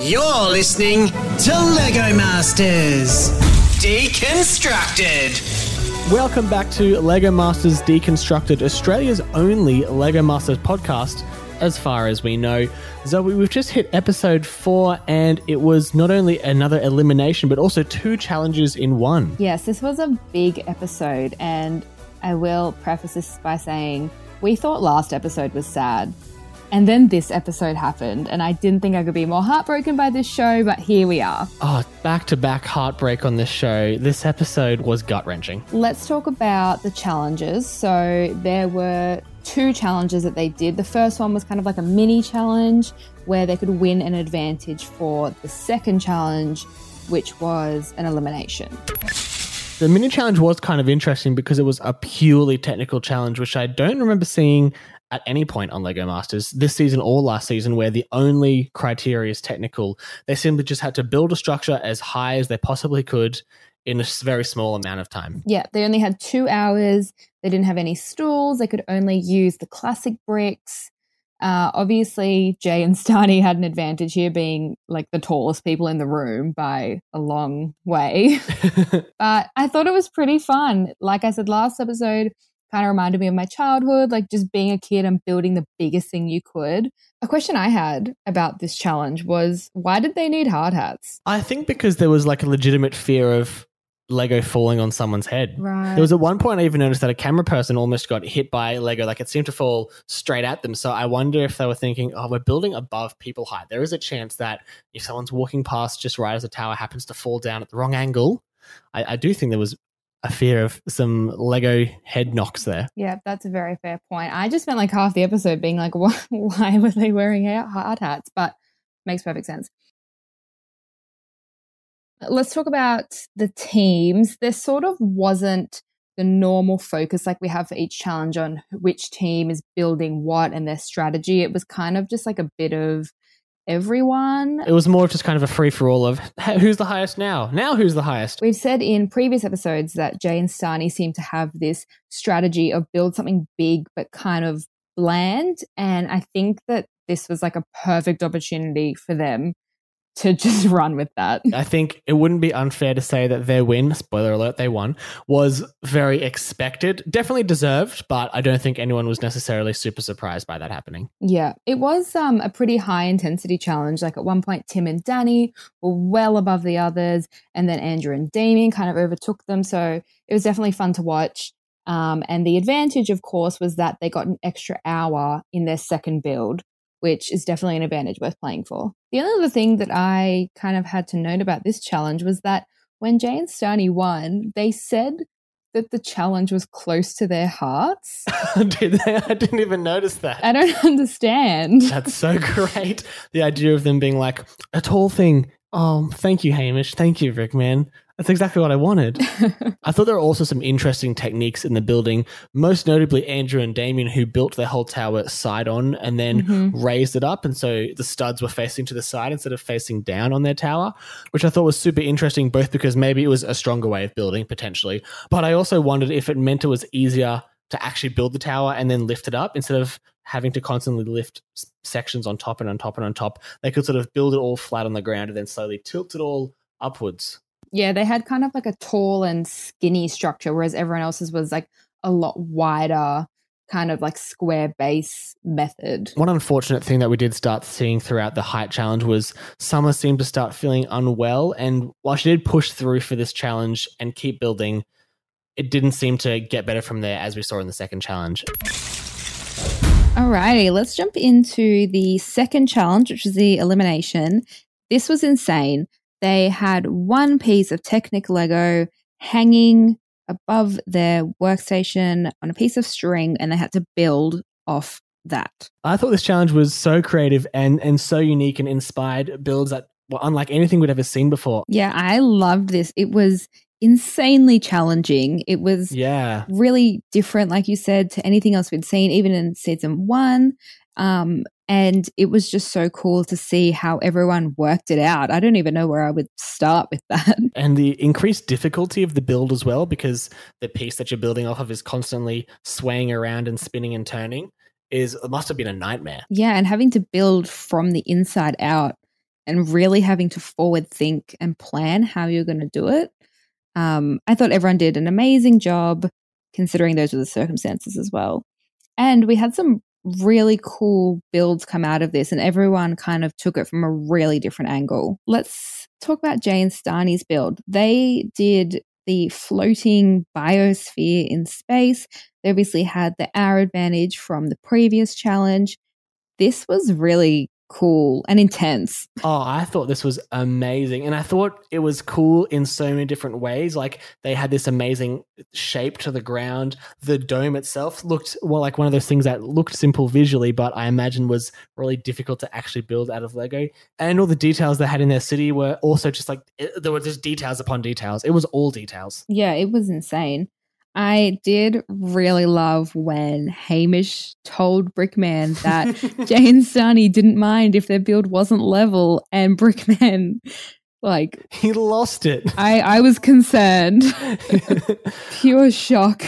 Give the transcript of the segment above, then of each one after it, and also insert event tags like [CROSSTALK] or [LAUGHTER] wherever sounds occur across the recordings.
You're listening to Lego Masters Deconstructed. Welcome back to Lego Masters Deconstructed, Australia's only Lego Masters podcast, as far as we know. Zoe, we've just hit episode four, and it was not only another elimination, but also two challenges in one. Yes, this was a big episode, and I will preface this by saying we thought last episode was sad. And then this episode happened, and I didn't think I could be more heartbroken by this show, but here we are. Oh, back to back heartbreak on this show. This episode was gut wrenching. Let's talk about the challenges. So, there were two challenges that they did. The first one was kind of like a mini challenge where they could win an advantage for the second challenge, which was an elimination. The mini challenge was kind of interesting because it was a purely technical challenge, which I don't remember seeing at any point on Lego Masters this season or last season where the only criteria is technical. They simply just had to build a structure as high as they possibly could in a very small amount of time. Yeah, they only had two hours. They didn't have any stools. They could only use the classic bricks. Uh, obviously, Jay and Stani had an advantage here, being like the tallest people in the room by a long way. [LAUGHS] but I thought it was pretty fun. Like I said last episode, kind of reminded me of my childhood, like just being a kid and building the biggest thing you could. A question I had about this challenge was why did they need hard hats? I think because there was like a legitimate fear of Lego falling on someone's head. Right. There was at one point I even noticed that a camera person almost got hit by Lego, like it seemed to fall straight at them. So I wonder if they were thinking, oh, we're building above people height. There is a chance that if someone's walking past just right as the tower happens to fall down at the wrong angle, I, I do think there was a fear of some Lego head knocks there. Yeah, that's a very fair point. I just spent like half the episode being like, [LAUGHS] why, were they wearing hard hats? But makes perfect sense. Let's talk about the teams. There sort of wasn't the normal focus like we have for each challenge on which team is building what and their strategy. It was kind of just like a bit of everyone. It was more of just kind of a free for all of who's the highest now? Now who's the highest? We've said in previous episodes that Jay and Stani seem to have this strategy of build something big but kind of bland. And I think that this was like a perfect opportunity for them to [LAUGHS] just run with that. I think it wouldn't be unfair to say that their win, spoiler alert, they won, was very expected. Definitely deserved, but I don't think anyone was necessarily super surprised by that happening. Yeah, it was um, a pretty high intensity challenge. Like at one point, Tim and Danny were well above the others, and then Andrew and Damien kind of overtook them. So it was definitely fun to watch. Um, and the advantage, of course, was that they got an extra hour in their second build, which is definitely an advantage worth playing for. The only other thing that I kind of had to note about this challenge was that when Jay and Stani won, they said that the challenge was close to their hearts. [LAUGHS] Did they? I didn't even notice that. I don't [LAUGHS] understand. That's so great. The idea of them being like, a tall thing. Oh, thank you, Hamish. Thank you, Brickman. That's exactly what I wanted. [LAUGHS] I thought there were also some interesting techniques in the building, most notably Andrew and Damien, who built their whole tower side on and then mm-hmm. raised it up. And so the studs were facing to the side instead of facing down on their tower, which I thought was super interesting, both because maybe it was a stronger way of building potentially. But I also wondered if it meant it was easier to actually build the tower and then lift it up instead of having to constantly lift sections on top and on top and on top. They could sort of build it all flat on the ground and then slowly tilt it all upwards. Yeah, they had kind of like a tall and skinny structure, whereas everyone else's was like a lot wider, kind of like square base method. One unfortunate thing that we did start seeing throughout the height challenge was Summer seemed to start feeling unwell. And while she did push through for this challenge and keep building, it didn't seem to get better from there as we saw in the second challenge. Alrighty, let's jump into the second challenge, which is the elimination. This was insane. They had one piece of Technic Lego hanging above their workstation on a piece of string, and they had to build off that. I thought this challenge was so creative and and so unique and inspired builds that were unlike anything we'd ever seen before. Yeah, I loved this. It was insanely challenging. It was yeah really different, like you said, to anything else we'd seen, even in season one. Um, and it was just so cool to see how everyone worked it out. I don't even know where I would start with [LAUGHS] that. And the increased difficulty of the build as well, because the piece that you're building off of is constantly swaying around and spinning and turning, is it must have been a nightmare. Yeah, and having to build from the inside out and really having to forward think and plan how you're going to do it. Um, I thought everyone did an amazing job considering those were the circumstances as well. And we had some really cool builds come out of this, and everyone kind of took it from a really different angle. Let's talk about Jay and Stani's build. They did the floating biosphere in space. They obviously had the air advantage from the previous challenge. This was really cool and intense. Oh, I thought this was amazing. And I thought it was cool in so many different ways. Like they had this amazing shape to the ground. The dome itself looked well like one of those things that looked simple visually, but I imagine was really difficult to actually build out of Lego. And all the details they had in their city were also just like it, there were just details upon details. It was all details. Yeah, it was insane. I did really love when Hamish told Brickman that [LAUGHS] Jay and didn't mind if their build wasn't level, and Brickman, [LAUGHS] like, He lost it. I, I was concerned. [LAUGHS] Pure shock.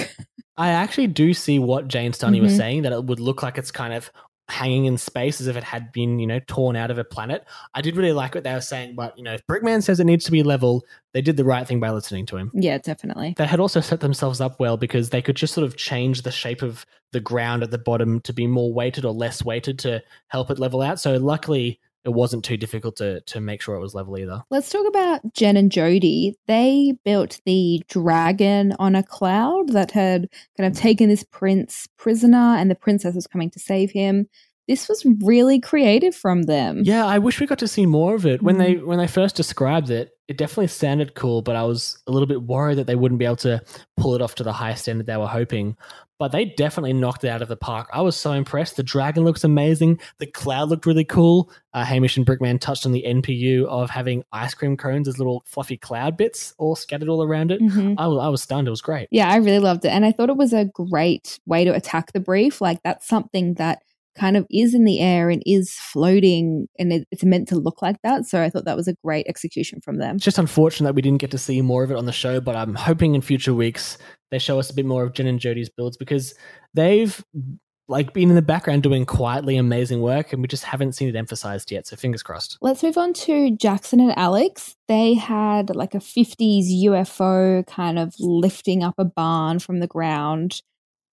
I actually do see what Jay and Stani was Mhm. saying that it would look like it's kind of hanging in space as if it had been, you know, torn out of a planet. I did really like what they were saying, but you know, if Brickman says it needs to be level, they did the right thing by listening to him. Yeah, definitely. They had also set themselves up well because they could just sort of change the shape of the ground at the bottom to be more weighted or less weighted to help it level out. So luckily it wasn't too difficult to to make sure it was level either. Let's talk about Jen and Jody. They built the dragon on a cloud that had kind of taken this prince prisoner, and the princess was coming to save him. This was really creative from them. Yeah, I wish we got to see more of it. When they mm-hmm. when they first described it, it definitely sounded cool, but I was a little bit worried that they wouldn't be able to pull it off to the high standard they were hoping. But they definitely knocked it out of the park. I was so impressed. The dragon looks amazing. The cloud looked really cool. Uh, Hamish and Brickman touched on the NPU of having ice cream cones as little fluffy cloud bits all scattered all around it. Mhm. I was, I was stunned. It was great. Yeah, I really loved it. And I thought it was a great way to attack the brief. Like, that's something that kind of is in the air and is floating, and it, it's meant to look like that. So I thought that was a great execution from them. It's just unfortunate that we didn't get to see more of it on the show, but I'm hoping in future weeks they show us a bit more of Jen and Jody's builds because they've like been in the background doing quietly amazing work and we just haven't seen it emphasized yet. So fingers crossed. Let's move on to Jackson and Alex. They had like a 50s UFO kind of lifting up a barn from the ground.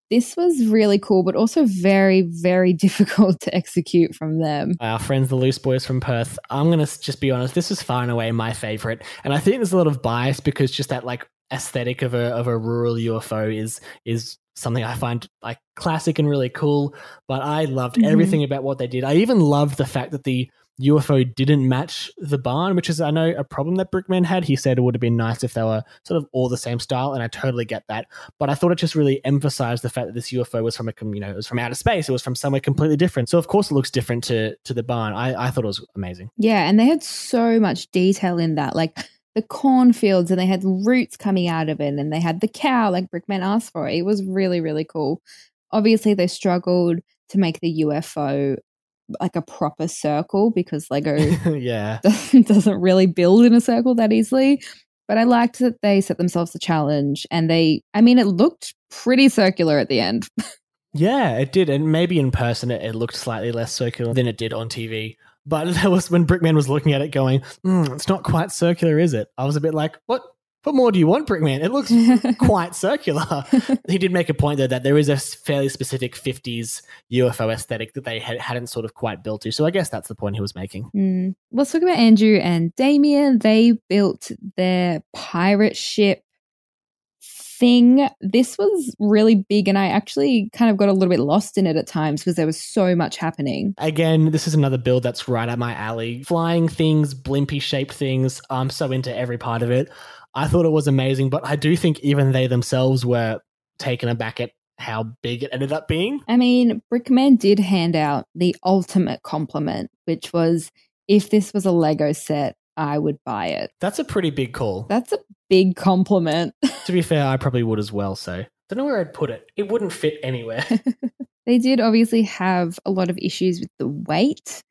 This was really cool, but also very, very [LAUGHS] difficult to execute from them. Our friends, the Loose Boys from Perth, I'm going to just be honest, this was far and away my favorite. And I think there's a lot of bias because just that like aesthetic of a, of a rural UFO is, is something I find like classic and really cool. But I loved Mhm. everything about what they did. I even loved the fact that the UFO didn't match the barn, which is I know a problem that Brickman had. He said it would have been nice if they were sort of all the same style, and I totally get that. But I thought it just really emphasized the fact that this UFO was from a you know it was from outer space. It was from somewhere completely different. So of course it looks different to to the barn. I, I thought it was amazing. Yeah, and they had so much detail in that. Like the cornfields, and they had roots coming out of it, and they had the cow, like Brickman asked for. It was really, really cool. Obviously, they struggled to make the UFO like a proper circle because Lego [LAUGHS] yeah. doesn't, [LAUGHS] doesn't really build in a circle that easily. But I liked that they set themselves the challenge and they, I mean, it looked pretty circular at the end. [LAUGHS] Yeah, it did, and maybe in person it, it looked slightly less circular than it did on TV. But that was when Brickman was looking at it, going, "Hmm, "It's not quite circular, is it?" I was a bit like, "What? What more do you want, Brickman? It looks [LAUGHS] quite circular." [LAUGHS] he did make a point though that there is a fairly specific '50s UFO aesthetic that they had, hadn't sort of quite built to. So I guess that's the point he was making. Mm. Let's talk about Andrew and Damien. They built their pirate ship thing. This was really big, and I actually kind of got a little bit lost in it at times because there was so much happening. Again, this is another build that's right up my alley. Flying things, blimpy shaped things. I'm so into every part of it. I thought it was amazing, but I do think even they themselves were taken aback at how big it ended up being. I mean, Brickman did hand out the ultimate compliment, which was if this was a Lego set, I would buy it. That's a pretty big call. That's a big compliment. [LAUGHS] to be fair, I probably would as well. So don't know where I'd put it. It wouldn't fit anywhere. [LAUGHS] they did obviously have a lot of issues with the weight.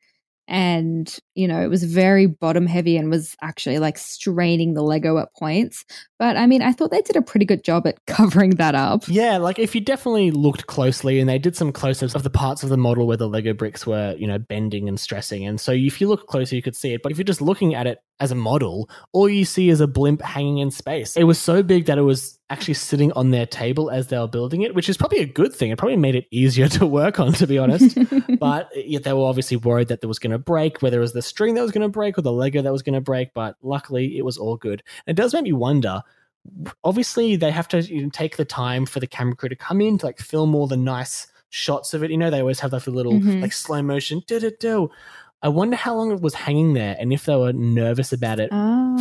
And you know it was very bottom heavy and was actually like straining the lego at points but i mean i thought they did a pretty good job at [LAUGHS] covering that up Yeah, like if you definitely looked closely and they did some close ups of the parts of the model where the Lego bricks were, you know, bending and stressing. And so if you look closer, you could see it. But if you're just looking at it as a model, all you see is a blimp hanging in space. It was so big that it was actually sitting on their table as they were building it, which is probably a good thing. It probably made it easier [LAUGHS] to work on, to be honest. [LAUGHS] but yet they were obviously worried that there was going to break, whether it was the string that was going to break or the Lego that was going to break. But luckily, it was all good. It does make me wonder. Obviously, they have to you know, take the time for the camera crew to come in to like film all the nice shots of it. You know, they always have like the little Mhm. like slow motion. Do do do. I wonder how long it was hanging there, and if they were nervous about it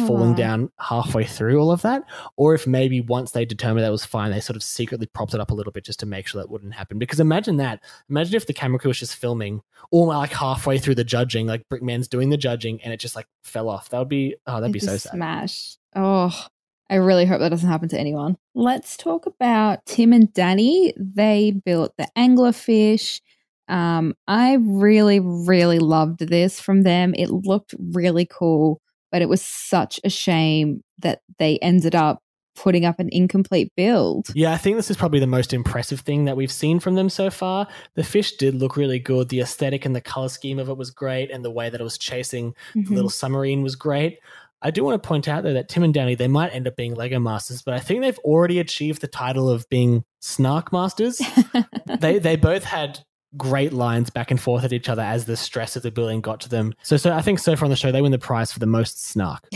falling down halfway through all of that, or if maybe once they determined that was fine, they sort of secretly propped it up a little bit just to make sure that wouldn't happen. Because imagine that. Imagine if the camera crew was just filming, or like halfway through the judging, like Brickman's doing the judging, and it just like fell off. That would be oh, that'd be so sad. Smash. Oh, I really hope that doesn't happen to anyone. Let's talk about Tim and Danny. They built the anglerfish. Um, I really, really loved this from them. It looked really cool, but it was such a shame that they ended up putting up an incomplete build. Yeah, I think this is probably the most impressive thing that we've seen from them so far. The fish did look really good. The aesthetic and the color scheme of it was great, and the way that it was chasing the Mhm. little submarine was great. I do want to point out though that Tim and Danny they might end up being Lego Masters, but I think they've already achieved the title of being Snark Masters. [LAUGHS] they they both had great lines back and forth at each other as the stress of the building got to them. So so I think so far on the show they win the prize for the most snark.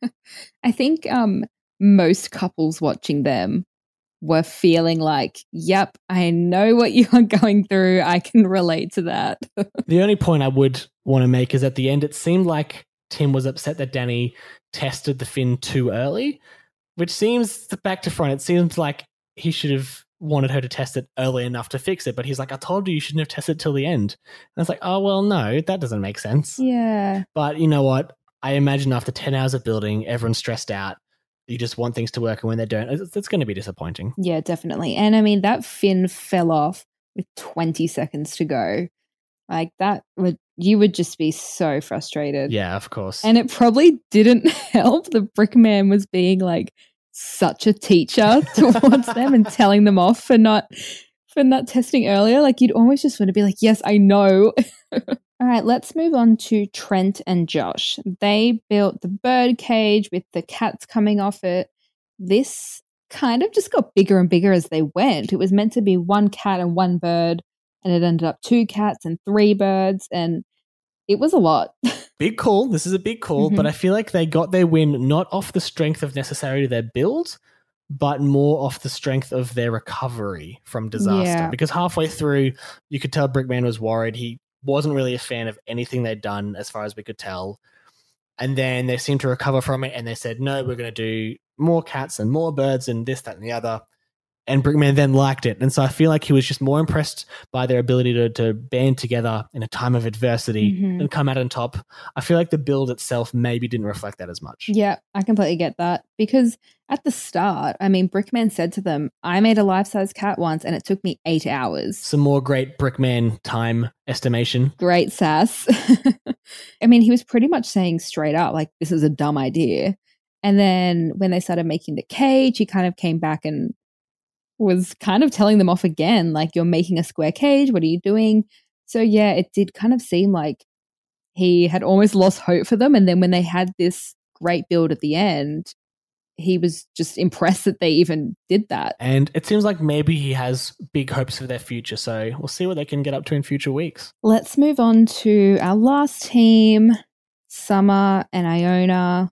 [LAUGHS] I think um, most couples watching them were feeling like, yep, I know what [LAUGHS] you are going through. I can relate to that. [LAUGHS] The only point I would want to make is at the end, it seemed like Tim was upset that Danny tested the fin too early, which seems back to front. It seems like he should have wanted her to test it early enough to fix it, but he's like, I told you you shouldn't have tested till the end. And it's like, oh, well, no, that doesn't make sense. yeah. But you know what? I imagine after 10 hours of building, everyone's stressed out. You just want things to work, and when they don't, it's, it's going to be disappointing. Yeah, definitely. And I mean, that fin fell off with 20 seconds to go. Like that would, you would just be so frustrated. Yeah, of course. And it probably didn't [LAUGHS] help. The brickman was being like such a teacher [LAUGHS] towards them and telling them off for not for not testing earlier. Like you'd almost just want to be like, yes, I know. [LAUGHS] All right, let's move on to Trent and Josh. They built the bird cage with the cats coming off it. This kind of just got bigger and bigger as they went. It was meant to be one cat and one bird, and it ended up two cats and three birds, and it was a lot. [LAUGHS] big call. This is a big call, but Mhm. I feel like they got their win not off the strength of necessarily their build, but more off the strength of their recovery from disaster. Yeah. Because halfway through, you could tell Brickman was worried. He wasn't really a fan of anything they'd done, as far as we could tell. And then they seemed to recover from it, and they said, "No, we're going to do more cats and more birds and this, that, and the other." And Brickman then liked it, and so I feel like he was just more impressed by their ability to, to band together in a time of adversity Mhm. and come out on top. I feel like the build itself maybe didn't reflect that as much. Yeah, I completely get that. Because at the start, I mean, Brickman said to them, I made a life size cat once and it took me eight hours. Some more great Brickman time estimation. Great sass. [LAUGHS] I mean, he was pretty much saying straight up, like, this is a dumb idea. And then when they started making the cage, he kind of came back and was kind of telling them off again, like, you're making a square cage. What are you doing? So, yeah, it did kind of seem like he had almost lost hope for them. And then when they had this great build at the end, he was just impressed that they even did that. And it seems like maybe he has big hopes for their future. So we'll see what they can get up to in future weeks. Let's move on to our last team, Summer and Iona.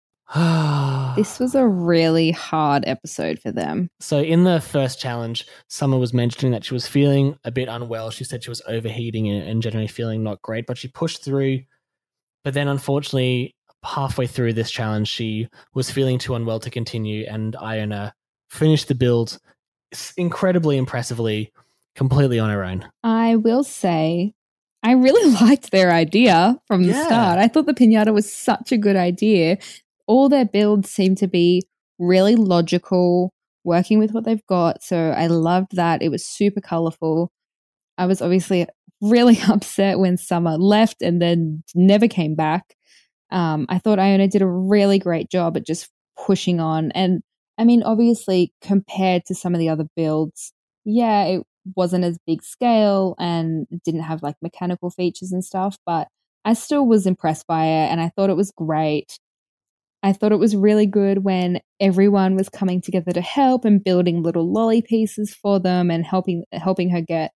This was a really hard episode for them. So in the first challenge, Summer was mentioning that she was feeling a bit unwell. She said she was overheating and generally feeling not great, but she pushed through. But then unfortunately, halfway through this challenge, she was feeling too unwell to continue, and Iona finished the build incredibly impressively, completely on her own. I will say, I really [LAUGHS] liked their idea from the Yeah. start. I thought the pinata was such a good idea. All their builds seem to be really logical, working with what they've got. So I loved that. It was super colorful. I was obviously really [LAUGHS] upset when Summer left and then never came back. Um, I thought Iona did a really great job at just pushing on. And I mean, obviously, compared to some of the other builds, yeah, it wasn't as big scale and didn't have like mechanical features and stuff, but I still was impressed by it and I thought it was great. I thought it was really good when everyone was coming together to help and building little lolly pieces for them and helping helping her get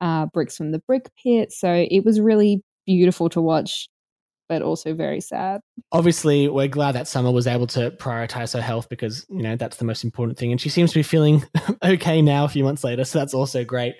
uh, bricks from the brick pit. So it was really beautiful to watch, but also very sad. Obviously, we're glad that Summer was able to prioritize her health because you know that's the most important thing, and she seems to be feeling [LAUGHS] okay now a few months later. So that's also great.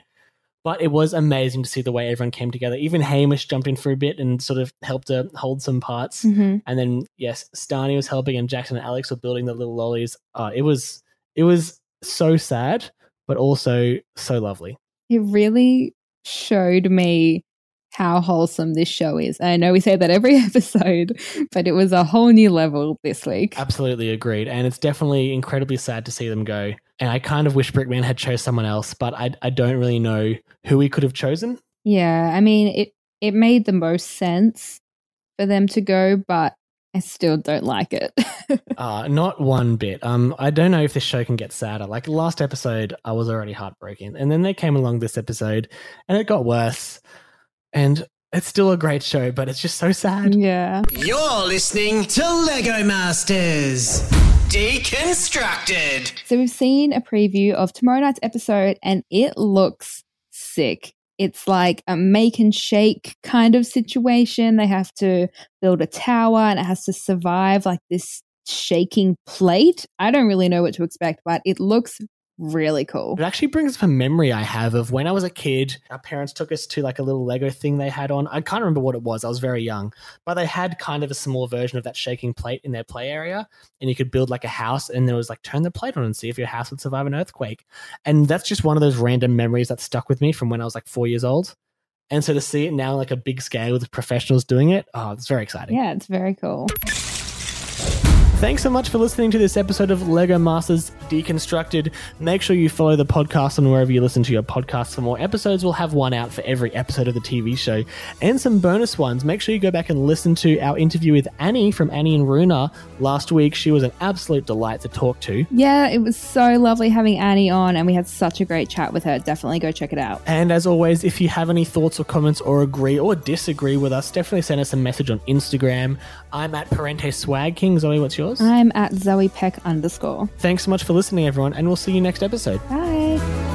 But it was amazing to see the way everyone came together. Even Hamish jumped in for a bit and sort of helped to hold some parts. Mm-hmm. And then yes, Stani was helping, and Jackson and Alex were building the little lollies. Uh, it was it was so sad, but also so lovely. It really showed me how wholesome this show is. I know we say that every [LAUGHS] episode, but it was a whole new level this week. Absolutely agreed. And it's definitely incredibly sad to see them go. And I kind of wish Brickman had chose someone else, but I, I don't really know who he could have chosen. Yeah, I mean it it made the most sense for them to go, but I still don't like it. [LAUGHS] Uh, not one bit. Um, I don't know if this show can get sadder. Like last episode, I was already heartbroken, and then they came along this episode, and it got worse. And it's still a great show, but it's just so sad. yeah. You're listening to Lego Masters Deconstructed. So we've seen a preview of tomorrow night's episode and it looks sick. It's like a make and shake kind of situation. They have to build a tower and it has to survive like this shaking plate. I don't really know what to expect, but it looks really cool. It actually brings up a memory I have of when I was a kid. Our parents took us to like a little Lego thing they had on. I can't remember what it was. I was very young, but they had kind of a small version of that shaking plate in their play area, and you could build like a house. And there was like turn the plate on and see if your house would survive an earthquake. And that's just one of those random memories that stuck with me from when I was like four years old. And so to see it now like a big scale with professionals doing it, oh, it's very exciting. Yeah, it's very cool. Thanks so much for listening to this episode of Lego Masters Deconstructed. Make sure you follow the podcast on wherever you listen to your podcasts for more episodes. We'll have one out for every episode of the TV show and some bonus ones. Make sure you go back and listen to our interview with Annie from Annie and Runa last week. She was an absolute delight to talk to. Yeah, it was so lovely having Annie on and we had such a great chat with her. Definitely go check it out. And as always, if you have any thoughts or comments or agree or disagree with us, definitely send us a message on Instagram. I'm at Parente Swag King. Zoe, what's yours? I'm at Zoe Peck underscore. Thanks so much for listening, everyone, and we'll see you next episode. Bye.